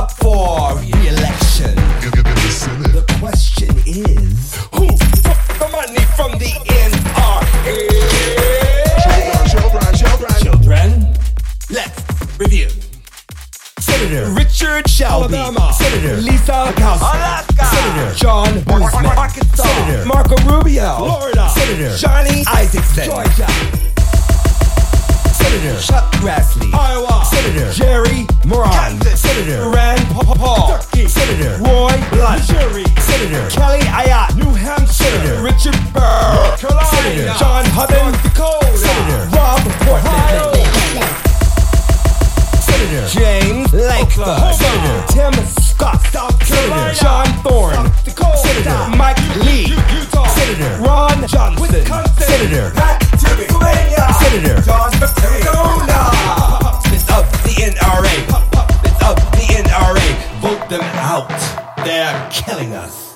up for re-election. The question is, who took the money from the NRA? Children, children, children. Let's review. Senator Richard Shelby, Alabama. Senator Lisa Murkowski, Alaska. Senator John Boozman, Arkansas, Senator Marco Rubio, Florida, Senator Johnny Isakson, Georgia. Senator Chuck Grassley, Iowa, Senator Jerry Moran, Kansas, Senator Kelly Ayotte. New Hampshire. Richard Burr. Carolina. John Hoeven. North Dakota. Senator Rob Portman. Senator James Lankford. Oklahoma. Tim Scott. South Carolina. John Thune. South Dakota. Senator. Mike Lee. Utah. Senator Ron Johnson. Wisconsin. Senator Pat Pennsylvania. Senator John Arizona. Puppets of the NRA. Puppets of the NRA. Vote them out. They're killing us.